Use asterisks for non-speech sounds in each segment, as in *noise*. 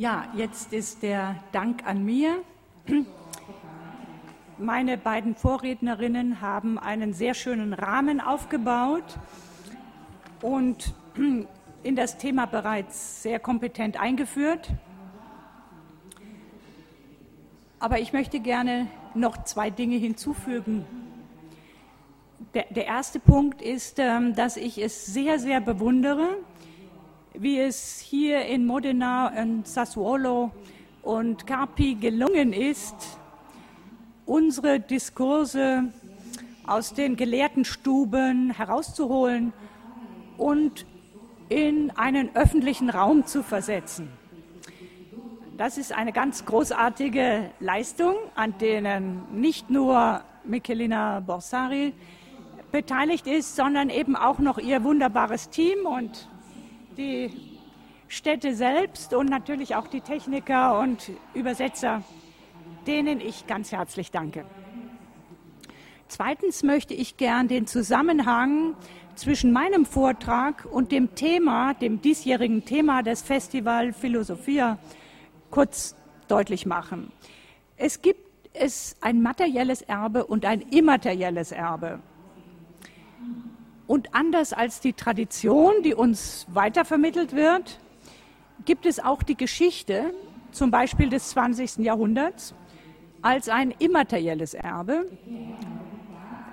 Ja, jetzt ist der Dank an mir. Meine beiden Vorrednerinnen haben einen sehr schönen Rahmen aufgebaut und in das Thema bereits sehr kompetent eingeführt. Aber ich möchte gerne noch zwei Dinge hinzufügen. Der, der erste Punkt ist, ähm, dass ich es sehr, sehr bewundere, wie es hier in Modena und Sassuolo und Carpi gelungen ist, unsere Diskurse aus den gelehrten Stuben herauszuholen und in einen öffentlichen Raum zu versetzen. Das ist eine ganz großartige Leistung, an denen nicht nur Michelina Borsari beteiligt ist, sondern eben auch noch ihr wunderbares Team und die Städte selbst und natürlich auch die Techniker und Übersetzer, denen ich ganz herzlich danke. Zweitens möchte ich gern den Zusammenhang zwischen meinem Vortrag und dem Thema, dem diesjährigen Thema des Festival Philosophia kurz deutlich machen. Es gibt es ein materielles Erbe und ein immaterielles Erbe. Und anders als die Tradition, die uns weitervermittelt wird, gibt es auch die Geschichte, zum Beispiel des 20. Jahrhunderts, als ein immaterielles Erbe,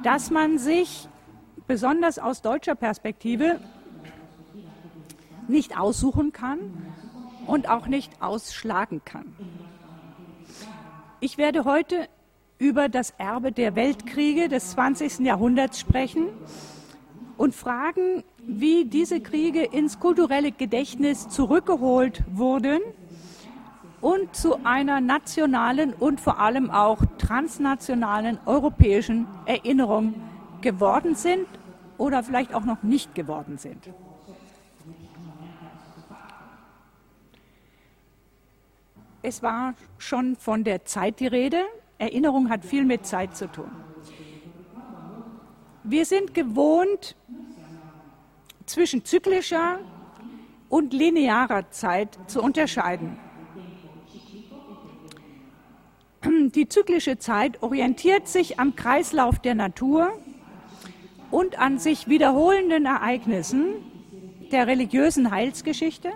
das man sich besonders aus deutscher Perspektive nicht aussuchen kann und auch nicht ausschlagen kann. Ich werde heute über das Erbe der Weltkriege des 20. Jahrhunderts sprechen und fragen, wie diese Kriege ins kulturelle Gedächtnis zurückgeholt wurden und zu einer nationalen und vor allem auch transnationalen europäischen Erinnerung geworden sind oder vielleicht auch noch nicht geworden sind. Es war schon von der Zeit die Rede. Erinnerung hat viel mit Zeit zu tun. Wir sind gewohnt, zwischen zyklischer und linearer Zeit zu unterscheiden. Die zyklische Zeit orientiert sich am Kreislauf der Natur und an sich wiederholenden Ereignissen der religiösen Heilsgeschichte.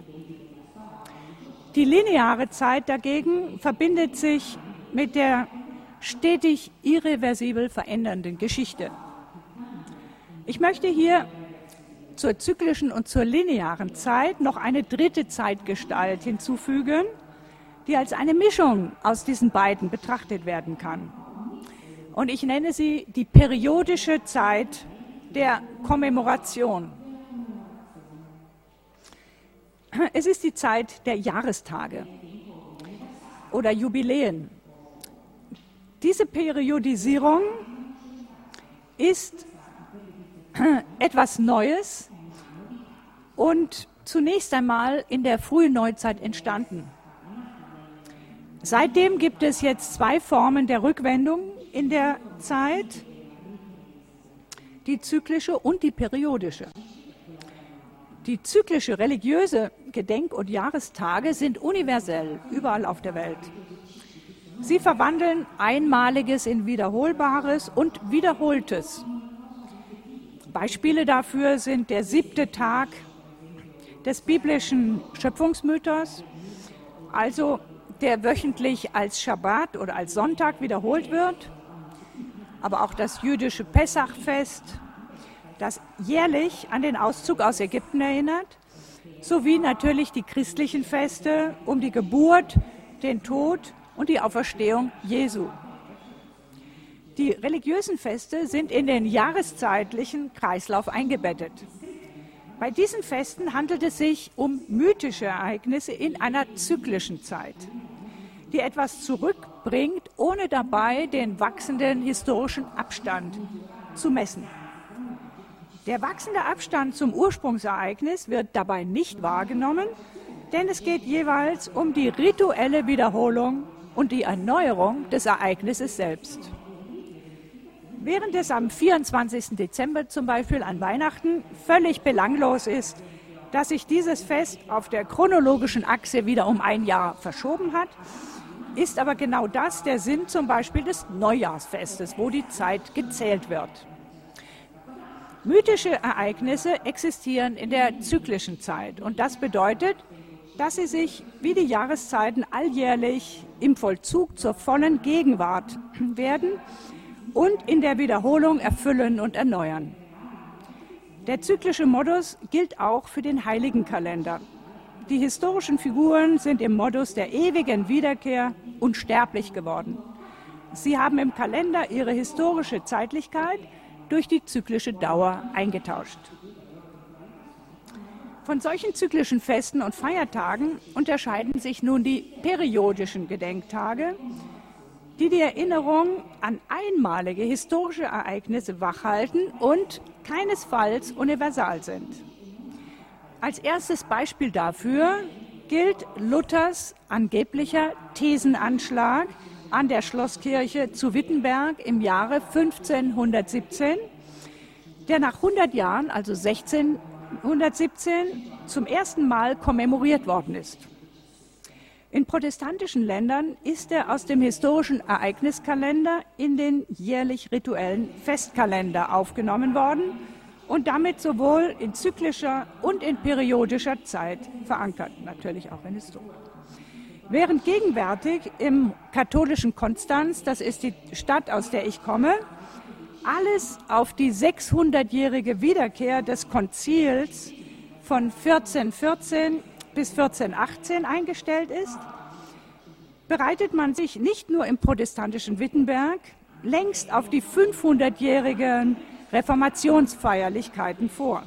Die lineare Zeit dagegen verbindet sich mit der stetig irreversibel verändernden Geschichte. Ich möchte hier zur zyklischen und zur linearen Zeit noch eine dritte Zeitgestalt hinzufügen, die als eine Mischung aus diesen beiden betrachtet werden kann. Und ich nenne sie die periodische Zeit der Kommemoration. Es ist die Zeit der Jahrestage oder Jubiläen. Diese Periodisierung ist *clears throat* etwas Neues und zunächst einmal in der frühen Neuzeit entstanden. Seitdem gibt es jetzt zwei Formen der Rückwendung in der Zeit, die zyklische und die periodische. Die zyklische religiöse Gedenk- und Jahrestage sind universell überall auf der Welt. Sie verwandeln Einmaliges in Wiederholbares und Wiederholtes. Beispiele dafür sind der siebte Tag des biblischen Schöpfungsmythos, also der wöchentlich als Schabbat oder als Sonntag wiederholt wird, aber auch das jüdische Pessachfest, das jährlich an den Auszug aus Ägypten erinnert, sowie natürlich die christlichen Feste um die Geburt, den Tod und die Auferstehung Jesu. Die religiösen Feste sind in den jahreszeitlichen Kreislauf eingebettet. Bei diesen Festen handelt es sich um mythische Ereignisse in einer zyklischen Zeit, die etwas zurückbringt, ohne dabei den wachsenden historischen Abstand zu messen. Der wachsende Abstand zum Ursprungsereignis wird dabei nicht wahrgenommen, denn es geht jeweils um die rituelle Wiederholung und die Erneuerung des Ereignisses selbst. Während es am 24. Dezember zum Beispiel an Weihnachten völlig belanglos ist, dass sich dieses Fest auf der chronologischen Achse wieder um ein Jahr verschoben hat, ist aber genau das der Sinn zum Beispiel des Neujahrsfestes, wo die Zeit gezählt wird. Mythische Ereignisse existieren in der zyklischen Zeit und das bedeutet, dass sie sich wie die Jahreszeiten alljährlich im Vollzug zur vollen Gegenwart werden und in der Wiederholung erfüllen und erneuern. Der zyklische Modus gilt auch für den Heiligenkalender. Die historischen Figuren sind im Modus der ewigen Wiederkehr unsterblich geworden. Sie haben im Kalender ihre historische Zeitlichkeit durch die zyklische Dauer eingetauscht. Von solchen zyklischen Festen und Feiertagen unterscheiden sich nun die periodischen Gedenktage, die die Erinnerung an einmalige historische Ereignisse wachhalten und keinesfalls universal sind. Als erstes Beispiel dafür gilt Luthers angeblicher Thesenanschlag an der Schlosskirche zu Wittenberg im Jahre 1517, der nach 100 Jahren, also 1617, zum ersten Mal kommemoriert worden ist. In protestantischen Ländern ist er aus dem historischen Ereigniskalender in den jährlich rituellen Festkalender aufgenommen worden und damit sowohl in zyklischer und in periodischer Zeit verankert, natürlich auch in Historie. Während gegenwärtig im katholischen Konstanz, das ist die Stadt, aus der ich komme, alles auf die 600-jährige Wiederkehr des Konzils von 1414 bis 1418 eingestellt ist, bereitet man sich nicht nur im protestantischen Wittenberg längst auf die 500-jährigen Reformationsfeierlichkeiten vor.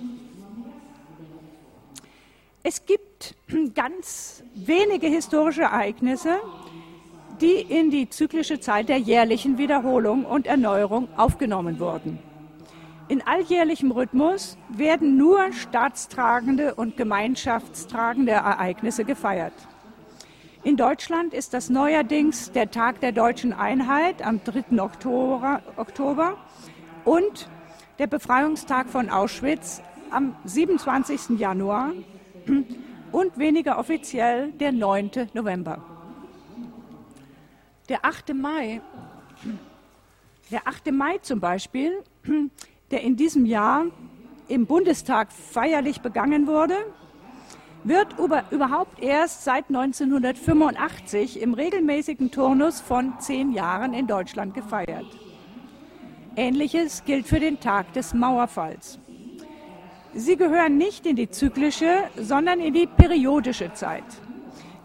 Es gibt *clears throat* ganz wenige historische Ereignisse, die in die zyklische Zeit der jährlichen Wiederholung und Erneuerung aufgenommen wurden. In alljährlichem Rhythmus werden nur staatstragende und gemeinschaftstragende Ereignisse gefeiert. In Deutschland ist das neuerdings der Tag der deutschen Einheit am 3. Oktober, Oktober und der Befreiungstag von Auschwitz am 27. Januar und weniger offiziell der 9. November. Der 8. Mai, der 8. Mai zum Beispiel, der in diesem Jahr im Bundestag feierlich begangen wurde, wird über, überhaupt erst seit 1985 im regelmäßigen Turnus von zehn Jahren in Deutschland gefeiert. Ähnliches gilt für den Tag des Mauerfalls. Sie gehören nicht in die zyklische, sondern in die periodische Zeit,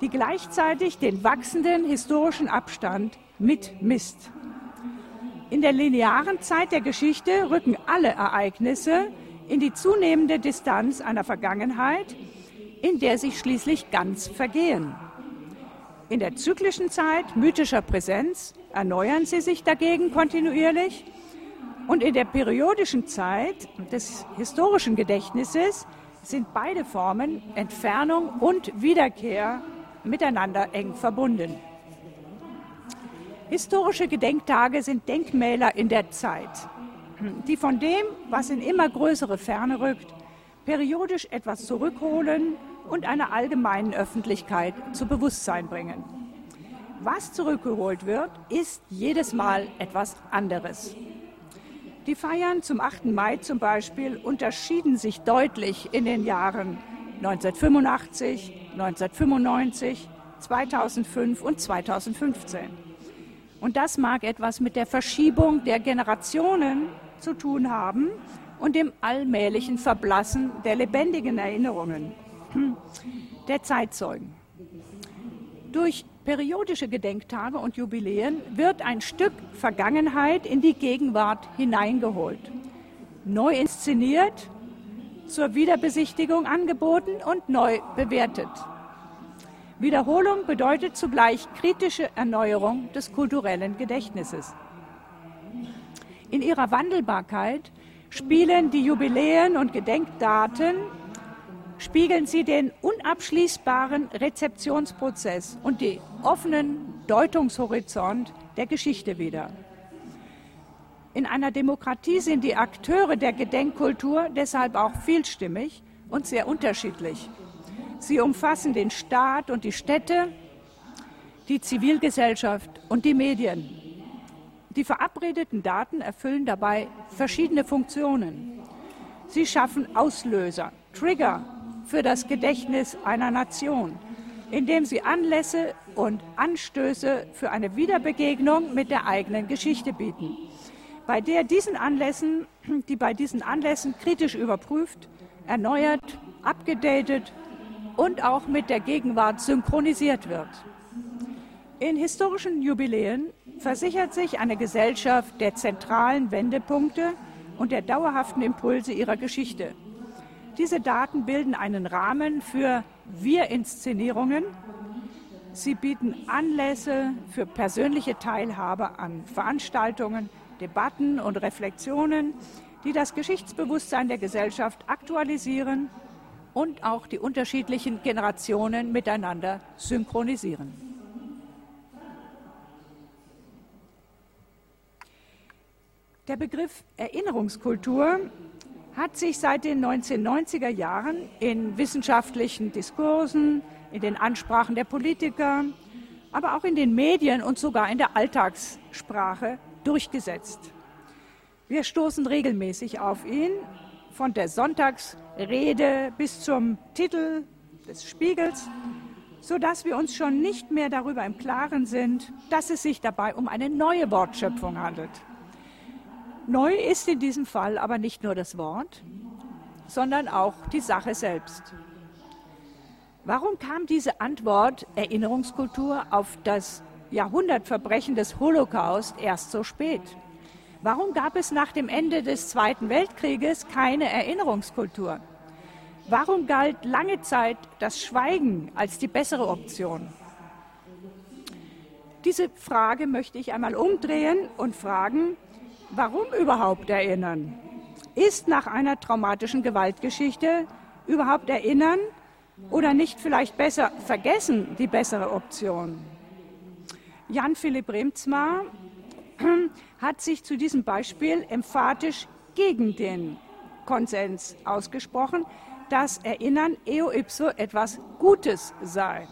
die gleichzeitig den wachsenden historischen Abstand mitmisst. In der linearen Zeit der Geschichte rücken alle Ereignisse in die zunehmende Distanz einer Vergangenheit, in der sie schließlich ganz vergehen. In der zyklischen Zeit mythischer Präsenz erneuern sie sich dagegen kontinuierlich und in der periodischen Zeit des historischen Gedächtnisses sind beide Formen Entfernung und Wiederkehr miteinander eng verbunden. Historische Gedenktage sind Denkmäler in der Zeit, die von dem, was in immer größere Ferne rückt, periodisch etwas zurückholen und einer allgemeinen Öffentlichkeit zu Bewusstsein bringen. Was zurückgeholt wird, ist jedes Mal etwas anderes. Die Feiern zum 8. Mai zum Beispiel unterschieden sich deutlich in den Jahren 1985, 1995, 2005 und 2015. Und das mag etwas mit der Verschiebung der Generationen zu tun haben und dem allmählichen Verblassen der lebendigen Erinnerungen *clears throat* der Zeitzeugen. Durch periodische Gedenktage und Jubiläen wird ein Stück Vergangenheit in die Gegenwart hineingeholt, neu inszeniert, zur Wiederbesichtigung angeboten und neu bewertet. Wiederholung bedeutet zugleich kritische Erneuerung des kulturellen Gedächtnisses. In ihrer Wandelbarkeit spielen die Jubiläen und Gedenkdaten spiegeln sie den unabschließbaren Rezeptionsprozess und den offenen Deutungshorizont der Geschichte wider. In einer Demokratie sind die Akteure der Gedenkkultur deshalb auch vielstimmig und sehr unterschiedlich. Sie umfassen den Staat und die Städte, die Zivilgesellschaft und die Medien. Die verabredeten Daten erfüllen dabei verschiedene Funktionen. Sie schaffen Auslöser, Trigger für das Gedächtnis einer Nation, indem sie Anlässe und Anstöße für eine Wiederbegegnung mit der eigenen Geschichte bieten, bei der diesen Anlässen, die bei diesen Anlässen kritisch überprüft, erneuert, abgedatet und auch mit der Gegenwart synchronisiert wird. In historischen Jubiläen versichert sich eine Gesellschaft der zentralen Wendepunkte und der dauerhaften Impulse ihrer Geschichte. Diese Daten bilden einen Rahmen für Wir-Inszenierungen. Sie bieten Anlässe für persönliche Teilhabe an Veranstaltungen, Debatten und Reflexionen, die das Geschichtsbewusstsein der Gesellschaft aktualisieren und auch die unterschiedlichen Generationen miteinander synchronisieren. Der Begriff Erinnerungskultur hat sich seit den 1990er Jahren in wissenschaftlichen Diskursen, in den Ansprachen der Politiker, aber auch in den Medien und sogar in der Alltagssprache durchgesetzt. Wir stoßen regelmäßig auf ihn, von der Sonntagsrede bis zum Titel des Spiegels, sodass wir uns schon nicht mehr darüber im Klaren sind, dass es sich dabei um eine neue Wortschöpfung handelt. Neu ist in diesem Fall aber nicht nur das Wort, sondern auch die Sache selbst. Warum kam diese Antwort Erinnerungskultur auf das Jahrhundertverbrechen des Holocaust erst so spät? Warum gab es nach dem Ende des Zweiten Weltkrieges keine Erinnerungskultur? Warum galt lange Zeit das Schweigen als die bessere Option? Diese Frage möchte ich einmal umdrehen und fragen, Warum überhaupt erinnern? Ist nach einer traumatischen Gewaltgeschichte überhaupt erinnern oder nicht vielleicht besser vergessen die bessere Option? Jan Philipp Remzmar *clears throat* hat sich zu diesem Beispiel emphatisch gegen den Konsens ausgesprochen, dass Erinnern eo ipso etwas Gutes sei.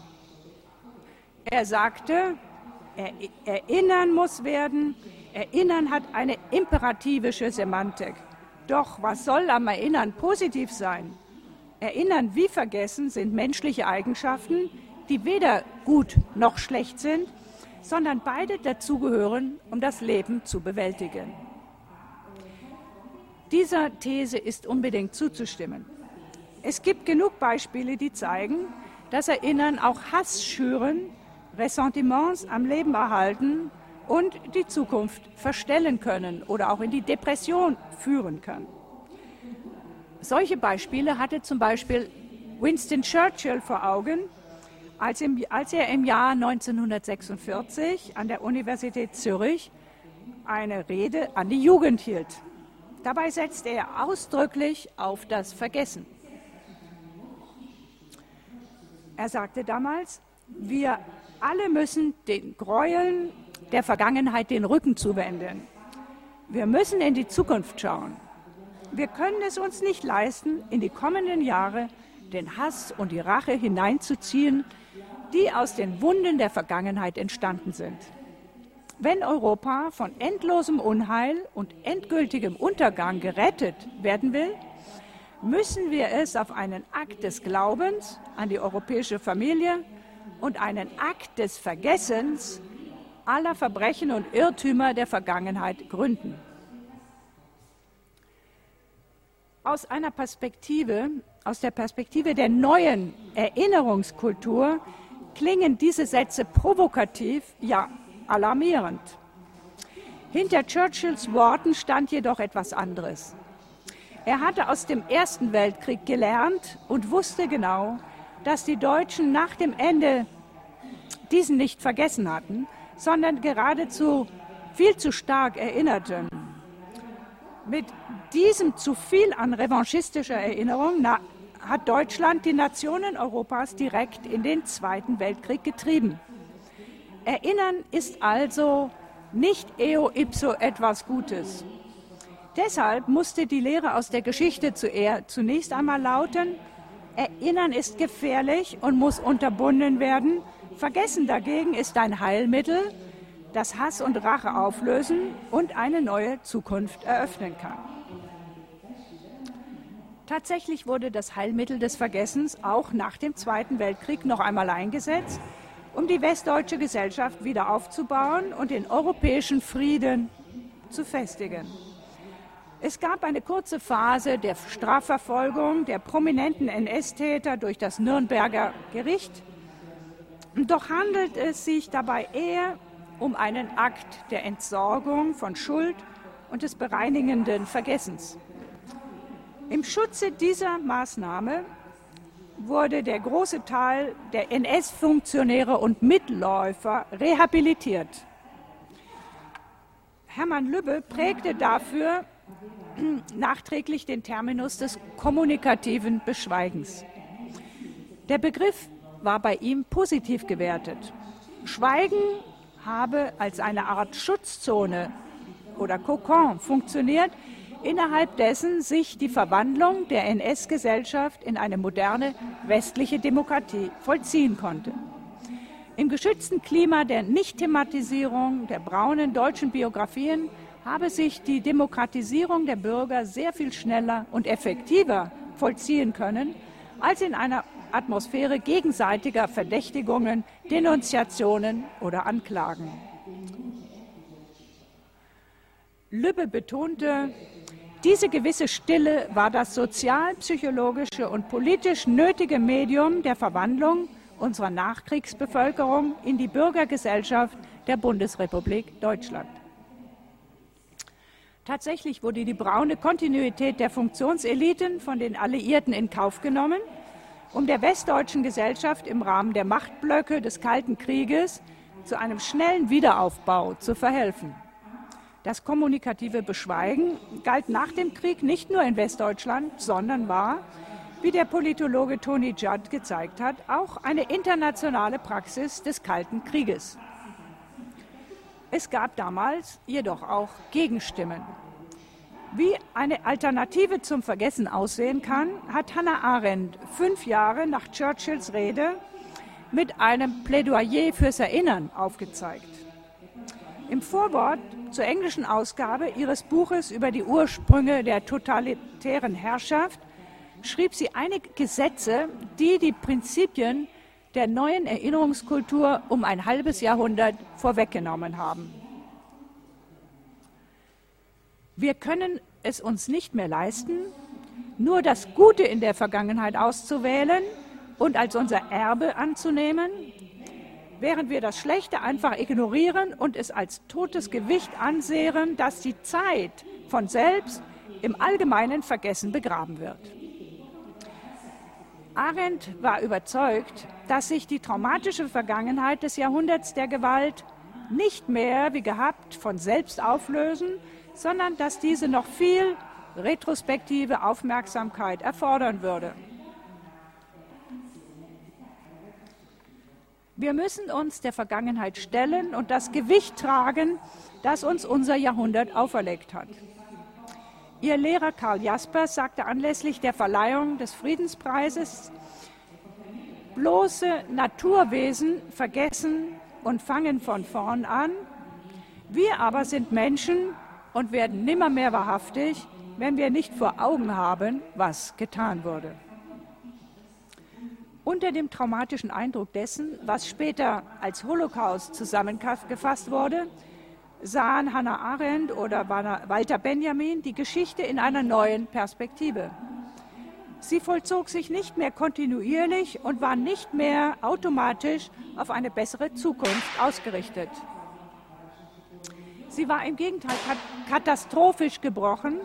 Er sagte, Erinnern muss werden, Erinnern hat eine imperativische Semantik. Doch was soll am Erinnern positiv sein? Erinnern wie Vergessen sind menschliche Eigenschaften, die weder gut noch schlecht sind, sondern beide dazugehören, um das Leben zu bewältigen. Dieser These ist unbedingt zuzustimmen. Es gibt genug Beispiele, die zeigen, dass Erinnern auch Hass schüren, Ressentiments am Leben erhalten und die Zukunft verstellen können oder auch in die Depression führen kann. Solche Beispiele hatte zum Beispiel Winston Churchill vor Augen, als, im, als er im Jahr 1946 an der Universität Zürich eine Rede an die Jugend hielt. Dabei setzte er ausdrücklich auf das Vergessen. Er sagte damals, wir alle müssen den Gräueln der Vergangenheit den Rücken zuwenden. Wir müssen in die Zukunft schauen. Wir können es uns nicht leisten, in die kommenden Jahre den Hass und die Rache hineinzuziehen, die aus den Wunden der Vergangenheit entstanden sind. Wenn Europa von endlosem Unheil und endgültigem Untergang gerettet werden will, müssen wir es auf einen Akt des Glaubens an die europäische Familie und einen Akt des Vergessens aller Verbrechen und Irrtümer der Vergangenheit gründen. Aus einer Perspektive, aus der Perspektive der neuen Erinnerungskultur klingen diese Sätze provokativ, ja alarmierend. Hinter Churchills Worten stand jedoch etwas anderes. Er hatte aus dem Ersten Weltkrieg gelernt und wusste genau, dass die Deutschen nach dem Ende diesen nicht vergessen hatten sondern geradezu viel zu stark erinnerten. Mit diesem zu viel an revanchistischer Erinnerung hat Deutschland die Nationen Europas direkt in den Zweiten Weltkrieg getrieben. Erinnern ist also nicht eo ipso etwas Gutes. Deshalb musste die Lehre aus der Geschichte zunächst einmal lauten, Erinnern ist gefährlich und muss unterbunden werden. Vergessen dagegen ist ein Heilmittel, das Hass und Rache auflösen und eine neue Zukunft eröffnen kann. Tatsächlich wurde das Heilmittel des Vergessens auch nach dem Zweiten Weltkrieg noch einmal eingesetzt, um die westdeutsche Gesellschaft wieder aufzubauen und den europäischen Frieden zu festigen. Es gab eine kurze Phase der Strafverfolgung der prominenten NS-Täter durch das Nürnberger Gericht. Doch handelt es sich dabei eher um einen Akt der Entsorgung von Schuld und des bereinigenden Vergessens. Im Schutze dieser Maßnahme wurde der große Teil der NS-Funktionäre und Mitläufer rehabilitiert. Hermann Lübbe prägte dafür *clears throat* nachträglich den Terminus des kommunikativen Beschweigens. Der Begriff war bei ihm positiv gewertet. Schweigen habe als eine Art Schutzzone oder Kokon funktioniert, innerhalb dessen sich die Verwandlung der NS-Gesellschaft in eine moderne westliche Demokratie vollziehen konnte. Im geschützten Klima der Nichtthematisierung der braunen deutschen Biografien habe sich die Demokratisierung der Bürger sehr viel schneller und effektiver vollziehen können als in einer Atmosphäre gegenseitiger Verdächtigungen, Denunziationen oder Anklagen. Lübbe betonte, diese gewisse Stille war das sozial-psychologische und politisch nötige Medium der Verwandlung unserer Nachkriegsbevölkerung in die Bürgergesellschaft der Bundesrepublik Deutschland. Tatsächlich wurde die braune Kontinuität der Funktionseliten von den Alliierten in Kauf genommen, um der westdeutschen Gesellschaft im Rahmen der Machtblöcke des Kalten Krieges zu einem schnellen Wiederaufbau zu verhelfen. Das kommunikative Beschweigen galt nach dem Krieg nicht nur in Westdeutschland, sondern war, wie der Politologe Tony Judd gezeigt hat, auch eine internationale Praxis des Kalten Krieges. Es gab damals jedoch auch Gegenstimmen. Wie eine Alternative zum Vergessen aussehen kann, hat Hannah Arendt fünf Jahre nach Churchills Rede mit einem Plädoyer fürs Erinnern aufgezeigt. Im Vorwort zur englischen Ausgabe ihres Buches über die Ursprünge der totalitären Herrschaft schrieb sie einige Gesetze, die die Prinzipien der neuen Erinnerungskultur um ein halbes Jahrhundert vorweggenommen haben. Wir können es uns nicht mehr leisten, nur das Gute in der Vergangenheit auszuwählen und als unser Erbe anzunehmen, während wir das Schlechte einfach ignorieren und es als totes Gewicht ansehen, das die Zeit von selbst im allgemeinen Vergessen begraben wird. Arendt war überzeugt, dass sich die traumatische Vergangenheit des Jahrhunderts der Gewalt nicht mehr wie gehabt von selbst auflösen, sondern dass diese noch viel retrospektive Aufmerksamkeit erfordern würde. Wir müssen uns der Vergangenheit stellen und das Gewicht tragen, das uns unser Jahrhundert auferlegt hat. Ihr Lehrer Karl Jaspers sagte anlässlich der Verleihung des Friedenspreises, bloße Naturwesen vergessen und fangen von vorn an. Wir aber sind Menschen und werden nimmermehr wahrhaftig, wenn wir nicht vor Augen haben, was getan wurde. Unter dem traumatischen Eindruck dessen, was später als Holocaust zusammengefasst wurde, sahen Hannah Arendt oder Walter Benjamin die Geschichte in einer neuen Perspektive. Sie vollzog sich nicht mehr kontinuierlich und war nicht mehr automatisch auf eine bessere Zukunft ausgerichtet. Sie war im Gegenteil katastrophisch gebrochen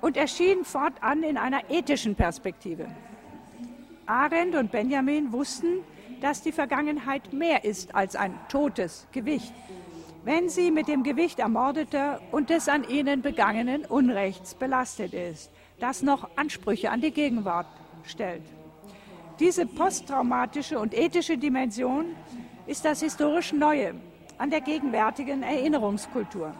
und erschien fortan in einer ethischen Perspektive. Arendt und Benjamin wussten, dass die Vergangenheit mehr ist als ein totes Gewicht, wenn sie mit dem Gewicht ermordeter und des an ihnen begangenen Unrechts belastet ist, das noch Ansprüche an die Gegenwart stellt. Diese posttraumatische und ethische Dimension ist das historisch Neue an der gegenwärtigen Erinnerungskultur.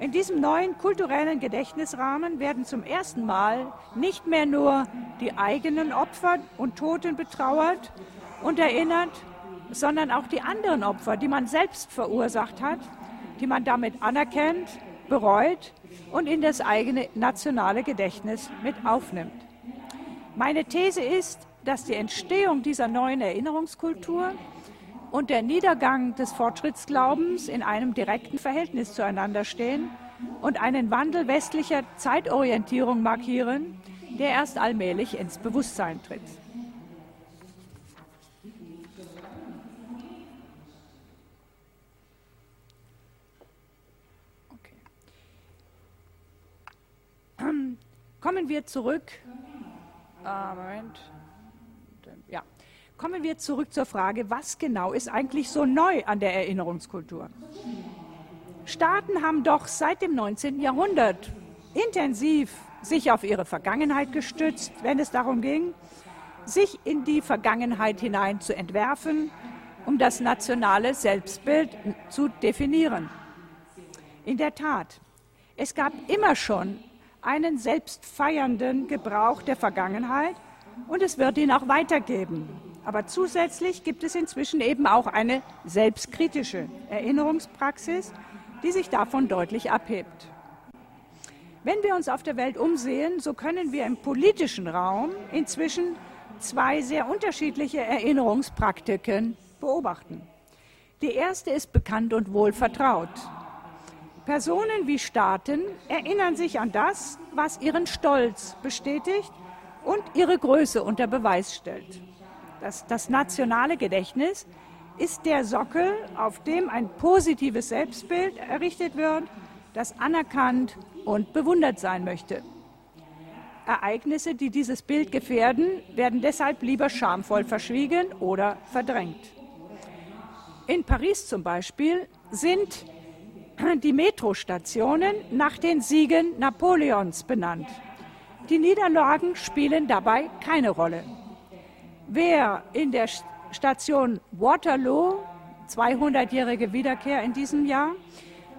In diesem neuen kulturellen Gedächtnisrahmen werden zum ersten Mal nicht mehr nur die eigenen Opfer und Toten betrauert und erinnert, sondern auch die anderen Opfer, die man selbst verursacht hat, die man damit anerkennt, bereut und in das eigene nationale Gedächtnis mit aufnimmt. Meine These ist, dass die Entstehung dieser neuen Erinnerungskultur und der Niedergang des Fortschrittsglaubens in einem direkten Verhältnis zueinander stehen und einen Wandel westlicher Zeitorientierung markieren, der erst allmählich ins Bewusstsein tritt. Kommen wir zurück. Ah, Moment. Kommen wir zurück zur Frage, was genau ist eigentlich so neu an der Erinnerungskultur? Staaten haben doch seit dem 19. Jahrhundert intensiv sich auf ihre Vergangenheit gestützt, wenn es darum ging, sich in die Vergangenheit hinein zu entwerfen, um das nationale Selbstbild zu definieren. In der Tat, es gab immer schon einen selbstfeiernden Gebrauch der Vergangenheit und es wird ihn auch weitergeben. Aber zusätzlich gibt es inzwischen eben auch eine selbstkritische Erinnerungspraxis, die sich davon deutlich abhebt. Wenn wir uns auf der Welt umsehen, so können wir im politischen Raum inzwischen zwei sehr unterschiedliche Erinnerungspraktiken beobachten. Die erste ist bekannt und wohl vertraut. Personen wie Staaten erinnern sich an das, was ihren Stolz bestätigt und ihre Größe unter Beweis stellt. Das, das nationale Gedächtnis ist der Sockel, auf dem ein positives Selbstbild errichtet wird, das anerkannt und bewundert sein möchte. Ereignisse, die dieses Bild gefährden, werden deshalb lieber schamvoll verschwiegen oder verdrängt. In Paris zum Beispiel sind die Metrostationen nach den Siegen Napoleons benannt. Die Niederlagen spielen dabei keine Rolle. Wer in der Station Waterloo, 200-jährige Wiederkehr in diesem Jahr,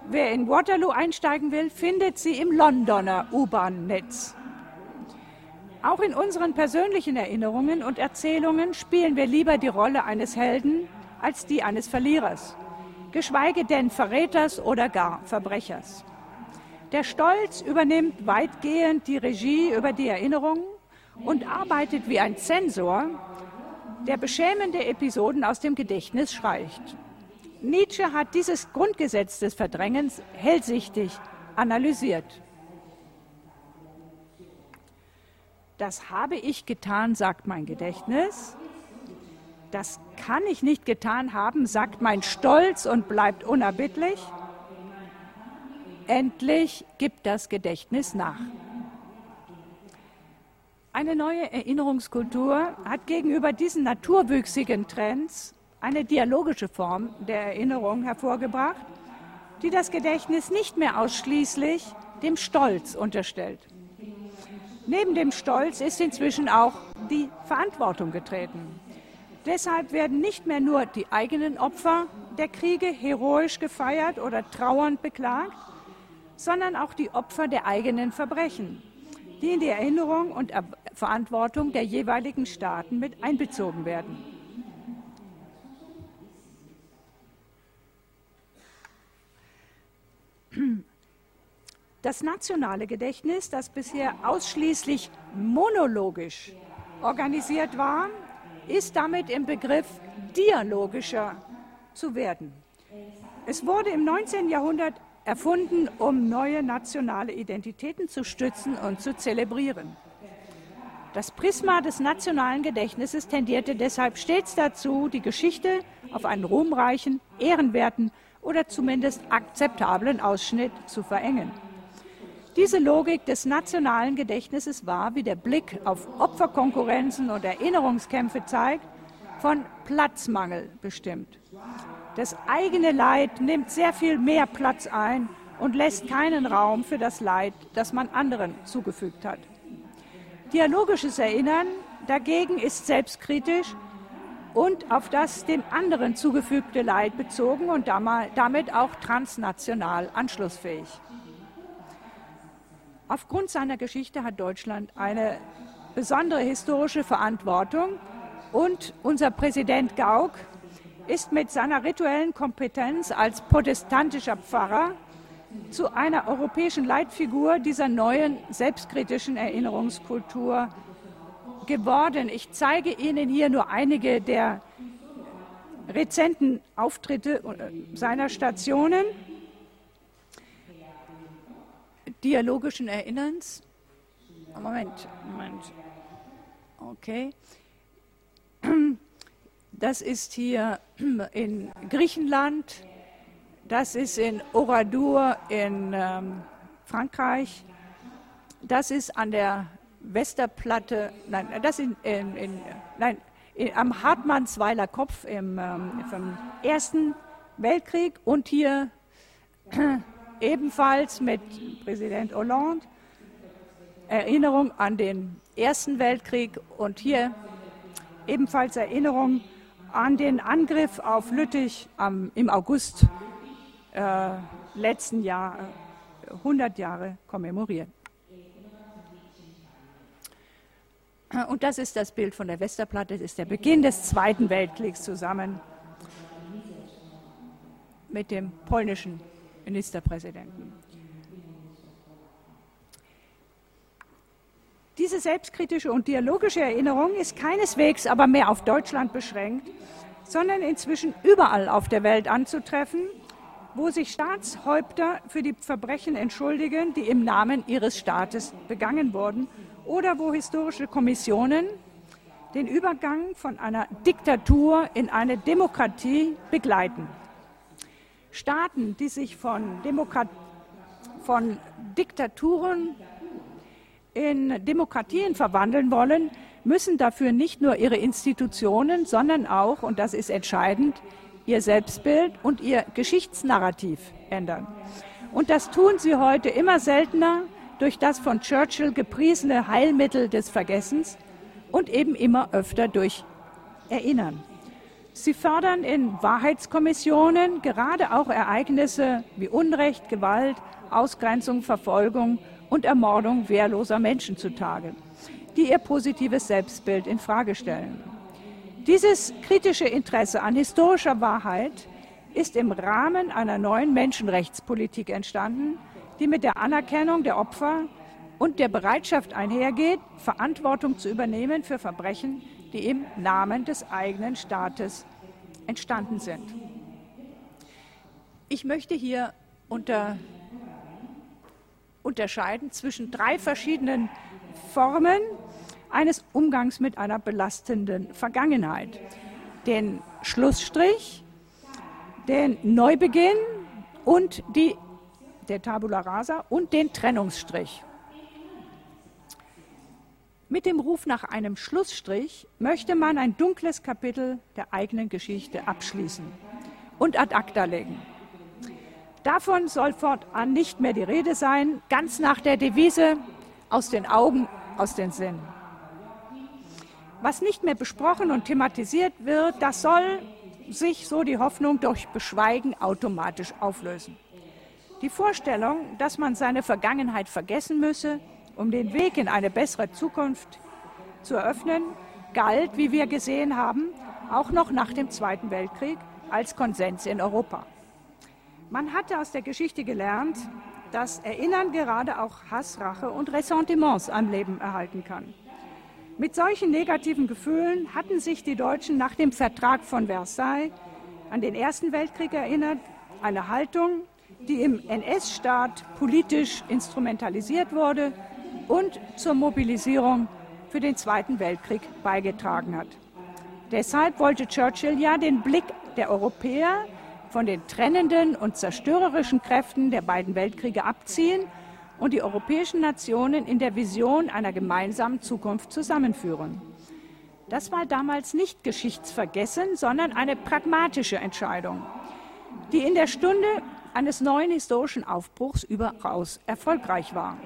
wer in Waterloo einsteigen will, findet sie im Londoner U-Bahn-Netz. Auch in unseren persönlichen Erinnerungen und Erzählungen spielen wir lieber die Rolle eines Helden als die eines Verlierers geschweige denn Verräters oder gar Verbrechers. Der Stolz übernimmt weitgehend die Regie über die Erinnerungen und arbeitet wie ein Zensor, der beschämende Episoden aus dem Gedächtnis streicht. Nietzsche hat dieses Grundgesetz des Verdrängens hellsichtig analysiert. Das habe ich getan, sagt mein Gedächtnis, das kann ich nicht getan haben, sagt mein Stolz und bleibt unerbittlich. Endlich gibt das Gedächtnis nach. Eine neue Erinnerungskultur hat gegenüber diesen naturwüchsigen Trends eine dialogische Form der Erinnerung hervorgebracht, die das Gedächtnis nicht mehr ausschließlich dem Stolz unterstellt. Neben dem Stolz ist inzwischen auch die Verantwortung getreten. Deshalb werden nicht mehr nur die eigenen Opfer der Kriege heroisch gefeiert oder trauernd beklagt, sondern auch die Opfer der eigenen Verbrechen, die in die Erinnerung und Verantwortung der jeweiligen Staaten mit einbezogen werden. Das nationale Gedächtnis, das bisher ausschließlich monologisch organisiert war, ist damit im Begriff, dialogischer zu werden. Es wurde im 19. Jahrhundert erfunden, um neue nationale Identitäten zu stützen und zu zelebrieren. Das Prisma des nationalen Gedächtnisses tendierte deshalb stets dazu, die Geschichte auf einen ruhmreichen, ehrenwerten oder zumindest akzeptablen Ausschnitt zu verengen. Diese Logik des nationalen Gedächtnisses war, wie der Blick auf Opferkonkurrenzen und Erinnerungskämpfe zeigt, von Platzmangel bestimmt. Das eigene Leid nimmt sehr viel mehr Platz ein und lässt keinen Raum für das Leid, das man anderen zugefügt hat. Dialogisches Erinnern dagegen ist selbstkritisch und auf das dem anderen zugefügte Leid bezogen und damit auch transnational anschlussfähig. Aufgrund seiner Geschichte hat Deutschland eine besondere historische Verantwortung und unser Präsident Gauck ist mit seiner rituellen Kompetenz als protestantischer Pfarrer zu einer europäischen Leitfigur dieser neuen selbstkritischen Erinnerungskultur geworden. Ich zeige Ihnen hier nur einige der rezenten Auftritte äh, seiner Stationen dialogischen Erinnerns. Moment, Moment. Okay. Das ist hier in Griechenland, das ist in Oradour in ähm, Frankreich, das ist an der Westerplatte, nein, das in, in, in nein, in, am Hartmannsweiler Kopf im, ähm, Ersten Weltkrieg und hier *clears throat* ebenfalls mit Präsident Hollande. Erinnerung an den Ersten Weltkrieg und hier ebenfalls Erinnerung an den Angriff auf Lüttich am, im August äh, letzten Jahr 100 äh, Jahre kommemoriert. Und das ist das Bild von der Westerplatte, das ist der Beginn des Zweiten Weltkriegs zusammen mit dem polnischen Ministerpräsidenten. Diese selbstkritische und dialogische Erinnerung ist keineswegs aber mehr auf Deutschland beschränkt, sondern inzwischen überall auf der Welt anzutreffen, wo sich Staatshäupter für die Verbrechen entschuldigen, die im Namen ihres Staates begangen wurden, oder wo historische Kommissionen den Übergang von einer Diktatur in eine Demokratie begleiten. Staaten, die sich von, Demokrat von Diktaturen in Demokratien verwandeln wollen, müssen dafür nicht nur ihre Institutionen, sondern auch, und das ist entscheidend, ihr Selbstbild und ihr Geschichtsnarrativ ändern. Und das tun sie heute immer seltener durch das von Churchill gepriesene Heilmittel des Vergessens und eben immer öfter durch Erinnern. Sie fördern in Wahrheitskommissionen gerade auch Ereignisse wie Unrecht, Gewalt, Ausgrenzung, Verfolgung und Ermordung wehrloser Menschen zutage, die ihr positives Selbstbild in Frage stellen. Dieses kritische Interesse an historischer Wahrheit ist im Rahmen einer neuen Menschenrechtspolitik entstanden, die mit der Anerkennung der Opfer und der Bereitschaft einhergeht, Verantwortung zu übernehmen für Verbrechen, die im Namen des eigenen Staates entstanden sind. Ich möchte hier unter, unterscheiden zwischen drei verschiedenen Formen eines Umgangs mit einer belastenden Vergangenheit. Den Schlussstrich, den Neubeginn und die, der Tabula Rasa und den Trennungsstrich. Mit dem Ruf nach einem Schlussstrich möchte man ein dunkles Kapitel der eigenen Geschichte abschließen und ad acta legen. Davon soll fortan nicht mehr die Rede sein, ganz nach der Devise aus den Augen, aus den Sinn. Was nicht mehr besprochen und thematisiert wird, das soll sich, so die Hoffnung, durch Beschweigen automatisch auflösen. Die Vorstellung, dass man seine Vergangenheit vergessen müsse, um den Weg in eine bessere Zukunft zu eröffnen, galt, wie wir gesehen haben, auch noch nach dem Zweiten Weltkrieg als Konsens in Europa. Man hatte aus der Geschichte gelernt, dass Erinnern gerade auch Hass, Rache und Ressentiments am Leben erhalten kann. Mit solchen negativen Gefühlen hatten sich die Deutschen nach dem Vertrag von Versailles an den Ersten Weltkrieg erinnert, eine Haltung, die im NS-Staat politisch instrumentalisiert wurde und zur Mobilisierung für den Zweiten Weltkrieg beigetragen hat. Deshalb wollte Churchill ja den Blick der Europäer von den trennenden und zerstörerischen Kräften der beiden Weltkriege abziehen und die europäischen Nationen in der Vision einer gemeinsamen Zukunft zusammenführen. Das war damals nicht geschichtsvergessen, sondern eine pragmatische Entscheidung, die in der Stunde eines neuen historischen Aufbruchs überaus erfolgreich war.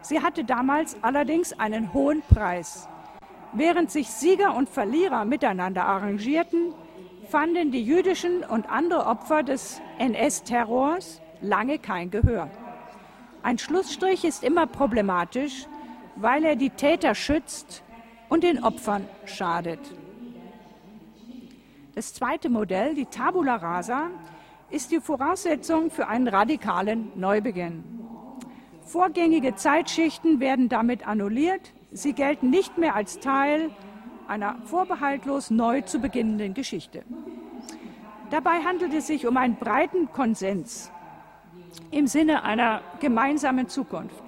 Sie hatte damals allerdings einen hohen Preis. Während sich Sieger und Verlierer miteinander arrangierten, fanden die jüdischen und andere Opfer des NS-Terrors lange kein Gehör. Ein Schlussstrich ist immer problematisch, weil er die Täter schützt und den Opfern schadet. Das zweite Modell, die Tabula Rasa, ist die Voraussetzung für einen radikalen Neubeginn. Vorgängige Zeitschichten werden damit annulliert. Sie gelten nicht mehr als Teil einer vorbehaltlos neu zu beginnenden Geschichte. Dabei handelt es sich um einen breiten Konsens im Sinne einer gemeinsamen Zukunft.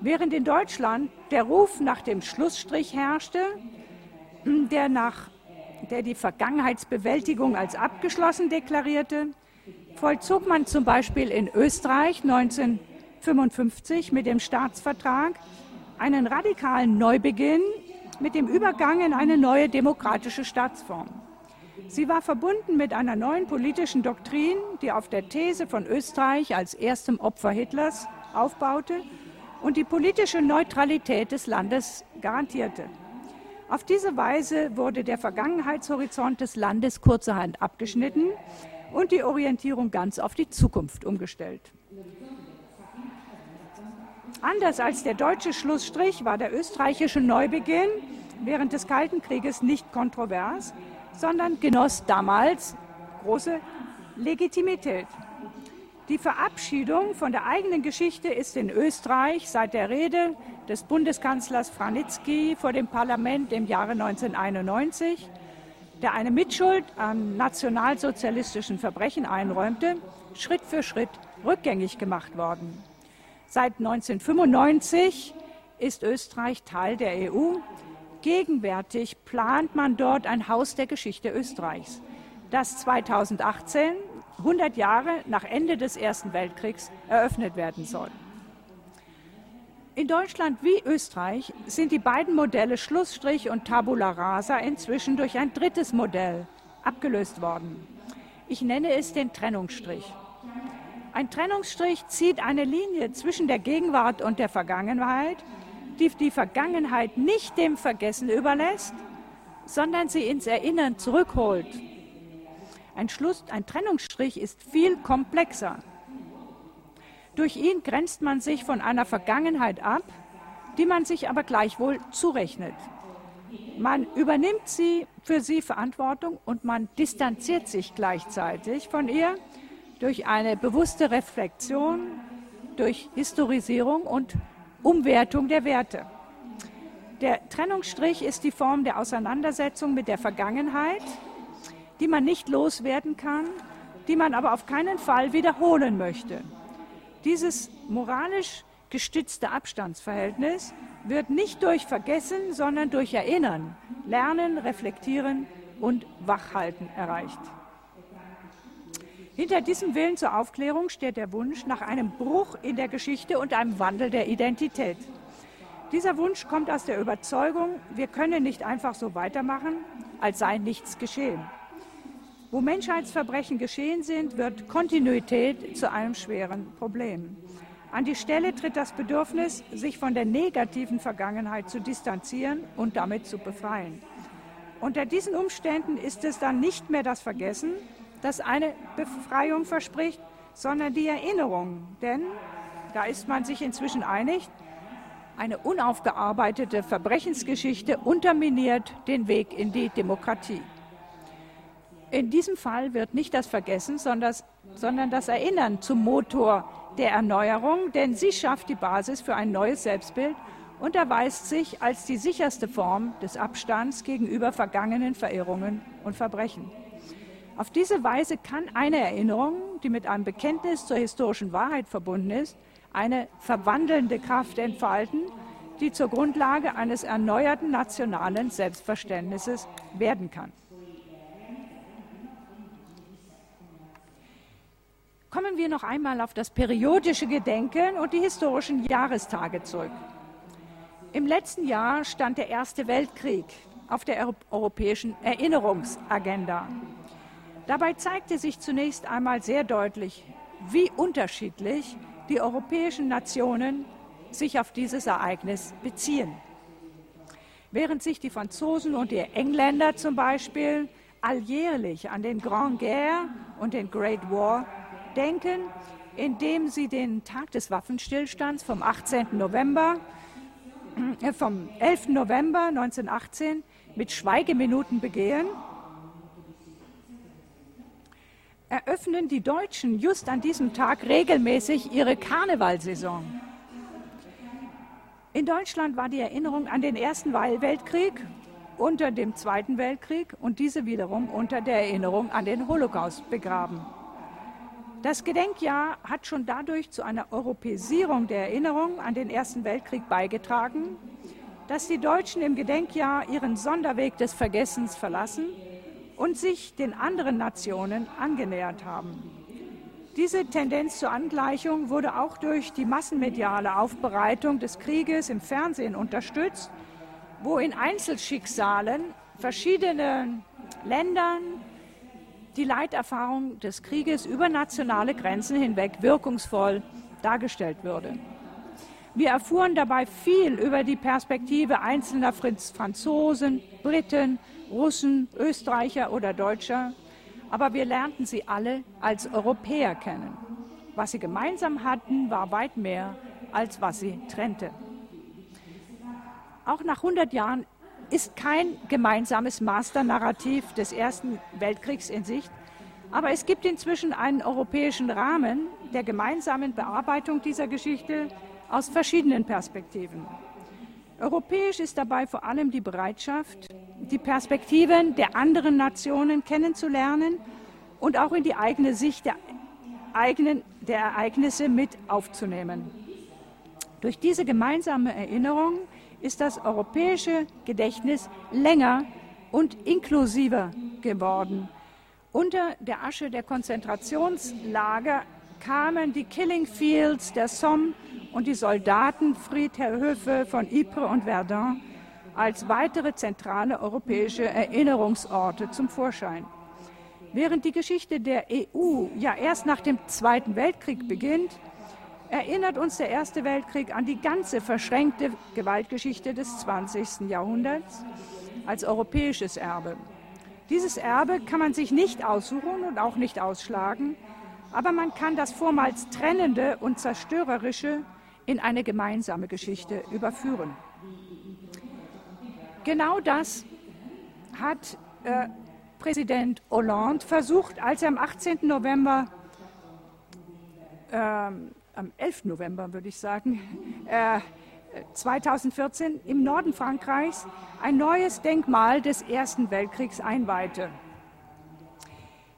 Während in Deutschland der Ruf nach dem Schlussstrich herrschte, der, nach, der die Vergangenheitsbewältigung als abgeschlossen deklarierte, vollzog man zum Beispiel in Österreich 1955 mit dem Staatsvertrag einen radikalen Neubeginn mit dem Übergang in eine neue demokratische Staatsform. Sie war verbunden mit einer neuen politischen Doktrin, die auf der These von Österreich als erstem Opfer Hitlers aufbaute und die politische Neutralität des Landes garantierte. Auf diese Weise wurde der Vergangenheitshorizont des Landes kurzerhand abgeschnitten und die Orientierung ganz auf die Zukunft umgestellt. Anders als der deutsche Schlussstrich war der österreichische Neubeginn während des Kalten Krieges nicht kontrovers, sondern genoss damals große Legitimität. Die Verabschiedung von der eigenen Geschichte ist in Österreich seit der Rede des Bundeskanzlers Franitzky vor dem Parlament im Jahre 1991 der eine Mitschuld an nationalsozialistischen Verbrechen einräumte, Schritt für Schritt rückgängig gemacht worden. Seit 1995 ist Österreich Teil der EU. Gegenwärtig plant man dort ein Haus der Geschichte Österreichs, das 2018, 100 Jahre nach Ende des Ersten Weltkriegs, eröffnet werden soll. In Deutschland wie Österreich sind die beiden Modelle Schlussstrich und Tabula Rasa inzwischen durch ein drittes Modell abgelöst worden. Ich nenne es den Trennungsstrich. Ein Trennungsstrich zieht eine Linie zwischen der Gegenwart und der Vergangenheit, die die Vergangenheit nicht dem Vergessen überlässt, sondern sie ins Erinnern zurückholt. Ein, Schluss, ein Trennungsstrich ist viel komplexer. Durch ihn grenzt man sich von einer Vergangenheit ab, die man sich aber gleichwohl zurechnet. Man übernimmt sie für sie Verantwortung und man distanziert sich gleichzeitig von ihr durch eine bewusste Reflexion, durch Historisierung und Umwertung der Werte. Der Trennungsstrich ist die Form der Auseinandersetzung mit der Vergangenheit, die man nicht loswerden kann, die man aber auf keinen Fall wiederholen möchte. Dieses moralisch gestützte Abstandsverhältnis wird nicht durch Vergessen, sondern durch Erinnern, Lernen, Reflektieren und Wachhalten erreicht. Hinter diesem Willen zur Aufklärung steht der Wunsch nach einem Bruch in der Geschichte und einem Wandel der Identität. Dieser Wunsch kommt aus der Überzeugung, wir können nicht einfach so weitermachen, als sei nichts geschehen. Wo Menschheitsverbrechen geschehen sind, wird Kontinuität zu einem schweren Problem. An die Stelle tritt das Bedürfnis, sich von der negativen Vergangenheit zu distanzieren und damit zu befreien. Unter diesen Umständen ist es dann nicht mehr das Vergessen, das eine Befreiung verspricht, sondern die Erinnerung. Denn, da ist man sich inzwischen einig, eine unaufgearbeitete Verbrechensgeschichte unterminiert den Weg in die Demokratie. In diesem Fall wird nicht das Vergessen, sondern das Erinnern zum Motor der Erneuerung, denn sie schafft die Basis für ein neues Selbstbild und erweist sich als die sicherste Form des Abstands gegenüber vergangenen Verirrungen und Verbrechen. Auf diese Weise kann eine Erinnerung, die mit einem Bekenntnis zur historischen Wahrheit verbunden ist, eine verwandelnde Kraft entfalten, die zur Grundlage eines erneuerten nationalen Selbstverständnisses werden kann. Kommen wir noch einmal auf das periodische Gedenken und die historischen Jahrestage zurück. Im letzten Jahr stand der Erste Weltkrieg auf der europäischen Erinnerungsagenda. Dabei zeigte sich zunächst einmal sehr deutlich, wie unterschiedlich die europäischen Nationen sich auf dieses Ereignis beziehen. Während sich die Franzosen und die Engländer zum Beispiel alljährlich an den Grand Guerre und den Great War denken, indem sie den Tag des Waffenstillstands vom 18. November, äh, vom 11. November 1918 mit Schweigeminuten begehen, eröffnen die Deutschen just an diesem Tag regelmäßig ihre Karnevalsaison. In Deutschland war die Erinnerung an den Ersten Weltkrieg unter dem Zweiten Weltkrieg und diese wiederum unter der Erinnerung an den Holocaust begraben. Das Gedenkjahr hat schon dadurch zu einer Europäisierung der Erinnerung an den Ersten Weltkrieg beigetragen, dass die Deutschen im Gedenkjahr ihren Sonderweg des Vergessens verlassen und sich den anderen Nationen angenähert haben. Diese Tendenz zur Angleichung wurde auch durch die massenmediale Aufbereitung des Krieges im Fernsehen unterstützt, wo in Einzelschicksalen verschiedenen Ländern die Leiterfahrung des Krieges über nationale Grenzen hinweg wirkungsvoll dargestellt würde. Wir erfuhren dabei viel über die Perspektive einzelner Franzosen, Briten, Russen, Österreicher oder Deutscher, aber wir lernten sie alle als Europäer kennen. Was sie gemeinsam hatten, war weit mehr, als was sie trennte. Auch nach 100 Jahren ist kein gemeinsames Masternarrativ des Ersten Weltkriegs in Sicht, aber es gibt inzwischen einen europäischen Rahmen der gemeinsamen Bearbeitung dieser Geschichte aus verschiedenen Perspektiven. Europäisch ist dabei vor allem die Bereitschaft, die Perspektiven der anderen Nationen kennenzulernen und auch in die eigene Sicht der, eigenen, der Ereignisse mit aufzunehmen. Durch diese gemeinsame Erinnerung ist das europäische Gedächtnis länger und inklusiver geworden. Unter der Asche der Konzentrationslager kamen die Killing Fields der Somme und die Soldatenfriedhöfe von Ypres und Verdun als weitere zentrale europäische Erinnerungsorte zum Vorschein. Während die Geschichte der EU ja erst nach dem Zweiten Weltkrieg beginnt, erinnert uns der Erste Weltkrieg an die ganze verschränkte Gewaltgeschichte des 20. Jahrhunderts als europäisches Erbe. Dieses Erbe kann man sich nicht aussuchen und auch nicht ausschlagen, aber man kann das vormals Trennende und Zerstörerische in eine gemeinsame Geschichte überführen. Genau das hat äh, Präsident Hollande versucht, als er am 18. November, äh, am 11. November würde ich sagen, äh, 2014 im Norden Frankreichs ein neues Denkmal des Ersten Weltkriegs einweihte.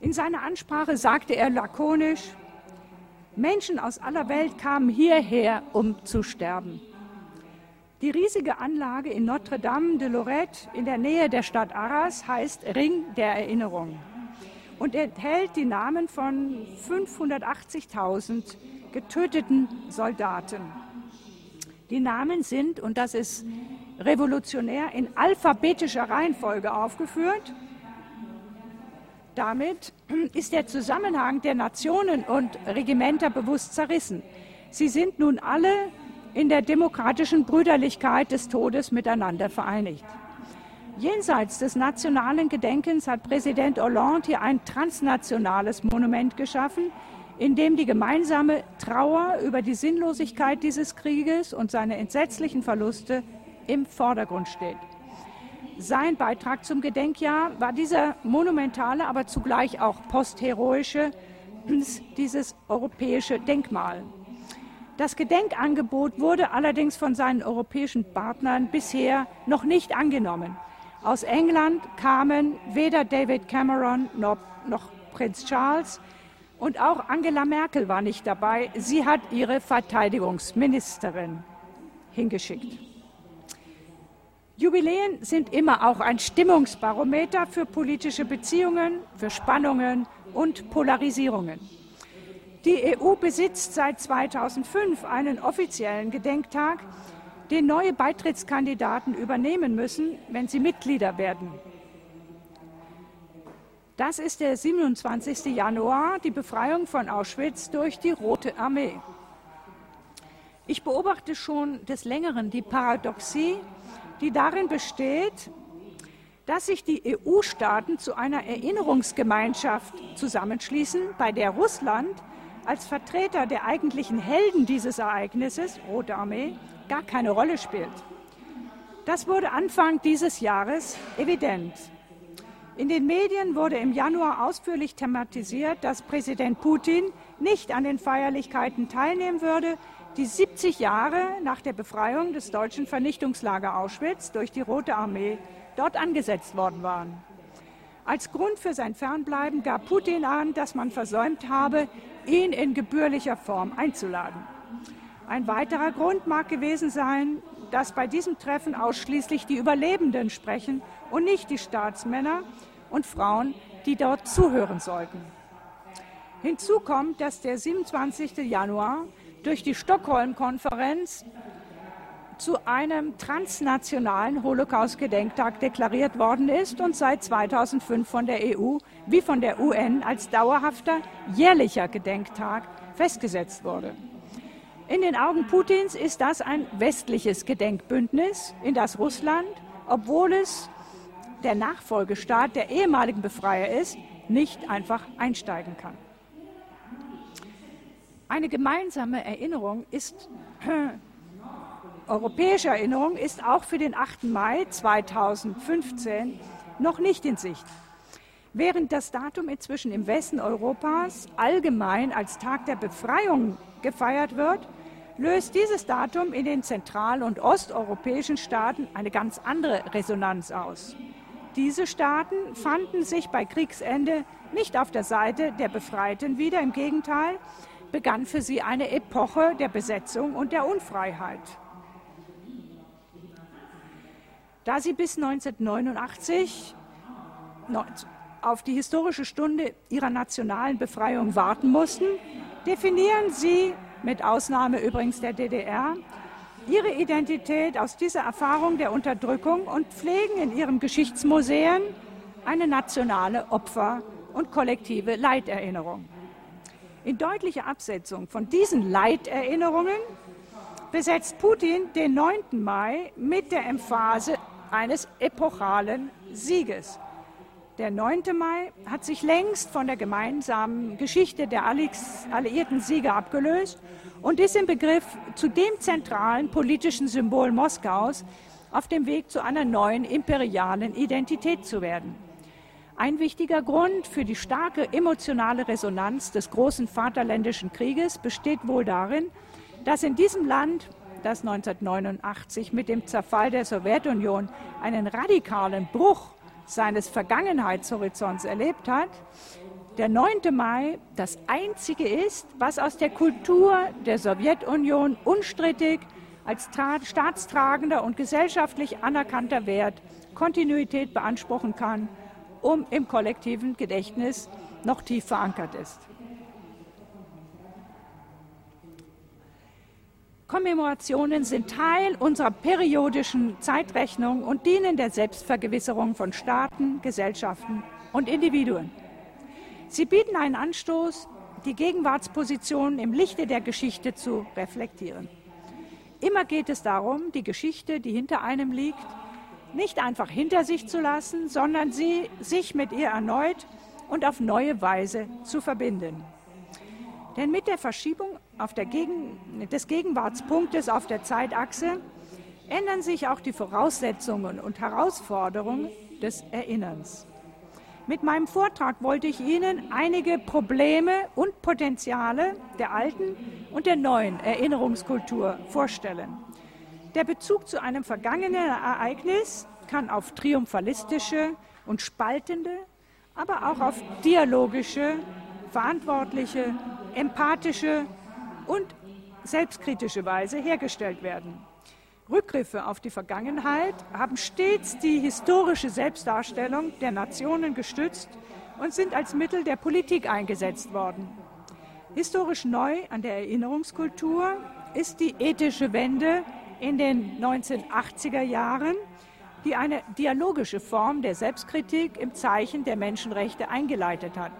In seiner Ansprache sagte er lakonisch, Menschen aus aller Welt kamen hierher, um zu sterben. Die riesige Anlage in Notre-Dame de Lorette in der Nähe der Stadt Arras heißt Ring der Erinnerung und enthält die Namen von 580.000 getöteten Soldaten. Die Namen sind, und das ist revolutionär, in alphabetischer Reihenfolge aufgeführt damit *clears throat* ist der Zusammenhang der Nationen und Regimenter bewusst zerrissen. Sie sind nun alle in der demokratischen Brüderlichkeit des Todes miteinander vereinigt. Jenseits des nationalen Gedenkens hat Präsident Hollande hier ein transnationales Monument geschaffen, in dem die gemeinsame Trauer über die Sinnlosigkeit dieses Krieges und seine entsetzlichen Verluste im Vordergrund steht. Sein Beitrag zum Gedenkjahr war dieser monumentale, aber zugleich auch postheroische, dieses europäische Denkmal. Das Gedenkangebot wurde allerdings von seinen europäischen Partnern bisher noch nicht angenommen. Aus England kamen weder David Cameron noch, noch Prinz Charles und auch Angela Merkel war nicht dabei. Sie hat ihre Verteidigungsministerin hingeschickt. Jubiläen sind immer auch ein Stimmungsbarometer für politische Beziehungen, für Spannungen und Polarisierungen. Die EU besitzt seit 2005 einen offiziellen Gedenktag, den neue Beitrittskandidaten übernehmen müssen, wenn sie Mitglieder werden. Das ist der 27. Januar, die Befreiung von Auschwitz durch die Rote Armee. Ich beobachte schon des Längeren die Paradoxie, die darin besteht, dass sich die EU-Staaten zu einer Erinnerungsgemeinschaft zusammenschließen, bei der Russland als Vertreter der eigentlichen Helden dieses Ereignisses, Rote Armee, gar keine Rolle spielt. Das wurde Anfang dieses Jahres evident. In den Medien wurde im Januar ausführlich thematisiert, dass Präsident Putin nicht an den Feierlichkeiten teilnehmen würde, die 70 Jahre nach der Befreiung des deutschen Vernichtungslager Auschwitz durch die Rote Armee dort angesetzt worden waren. Als Grund für sein Fernbleiben gab Putin an, dass man versäumt habe, ihn in gebührlicher Form einzuladen. Ein weiterer Grund mag gewesen sein, dass bei diesem Treffen ausschließlich die Überlebenden sprechen und nicht die Staatsmänner und Frauen, die dort zuhören sollten. Hinzu kommt, dass der 27. Januar durch die Stockholm-Konferenz zu einem transnationalen Holocaust-Gedenktag deklariert worden ist und seit 2005 von der EU wie von der UN als dauerhafter jährlicher Gedenktag festgesetzt wurde. In den Augen Putins ist das ein westliches Gedenkbündnis, in das Russland, obwohl es der Nachfolgestaat der ehemaligen Befreier ist, nicht einfach einsteigen kann. Eine gemeinsame Erinnerung ist *clears throat* europäische Erinnerung ist auch für den 8. Mai 2015 noch nicht in Sicht. Während das Datum inzwischen im Westen Europas allgemein als Tag der Befreiung gefeiert wird, löst dieses Datum in den zentral- und osteuropäischen Staaten eine ganz andere Resonanz aus. Diese Staaten fanden sich bei Kriegsende nicht auf der Seite der Befreiten wieder, im Gegenteil begann für sie eine Epoche der Besetzung und der Unfreiheit. Da sie bis 1989 auf die historische Stunde ihrer nationalen Befreiung warten mussten, definieren sie, mit Ausnahme übrigens der DDR, ihre Identität aus dieser Erfahrung der Unterdrückung und pflegen in ihren Geschichtsmuseen eine nationale Opfer- und kollektive Leiterinnerung. In deutlicher Absetzung von diesen Leiterinnerungen besetzt Putin den 9. Mai mit der Emphase eines epochalen Sieges. Der 9. Mai hat sich längst von der gemeinsamen Geschichte der alliierten Sieger abgelöst und ist im Begriff zu dem zentralen politischen Symbol Moskaus auf dem Weg zu einer neuen imperialen Identität zu werden. Ein wichtiger Grund für die starke emotionale Resonanz des großen Vaterländischen Krieges besteht wohl darin, dass in diesem Land das 1989 mit dem Zerfall der Sowjetunion einen radikalen Bruch seines Vergangenheitshorizonts erlebt hat, der 9. Mai das einzige ist, was aus der Kultur der Sowjetunion unstrittig als staatstragender und gesellschaftlich anerkannter Wert Kontinuität beanspruchen kann, um im kollektiven Gedächtnis noch tief verankert ist. Kommemorationen sind Teil unserer periodischen Zeitrechnung und dienen der Selbstvergewisserung von Staaten, Gesellschaften und Individuen. Sie bieten einen Anstoß, die Gegenwartspositionen im Lichte der Geschichte zu reflektieren. Immer geht es darum, die Geschichte, die hinter einem liegt, nicht einfach hinter sich zu lassen, sondern sie sich mit ihr erneut und auf neue Weise zu verbinden. Denn mit der Verschiebung der Gegen des Gegenwartspunktes auf der Zeitachse ändern sich auch die Voraussetzungen und Herausforderungen des Erinnerns. Mit meinem Vortrag wollte ich Ihnen einige Probleme und Potenziale der alten und der neuen Erinnerungskultur vorstellen. Der Bezug zu einem vergangenen Ereignis kann auf triumphalistische und spaltende, aber auch auf dialogische, verantwortliche empathische und selbstkritische Weise hergestellt werden. Rückgriffe auf die Vergangenheit haben stets die historische Selbstdarstellung der Nationen gestützt und sind als Mittel der Politik eingesetzt worden. Historisch neu an der Erinnerungskultur ist die ethische Wende in den 1980er Jahren, die eine dialogische Form der Selbstkritik im Zeichen der Menschenrechte eingeleitet hat.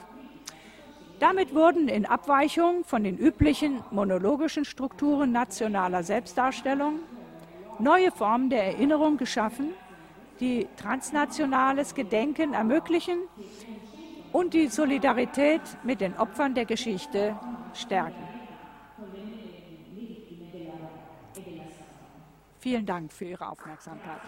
Damit wurden in Abweichung von den üblichen monologischen Strukturen nationaler Selbstdarstellung neue Formen der Erinnerung geschaffen, die transnationales Gedenken ermöglichen und die Solidarität mit den Opfern der Geschichte stärken. Vielen Dank für Ihre Aufmerksamkeit.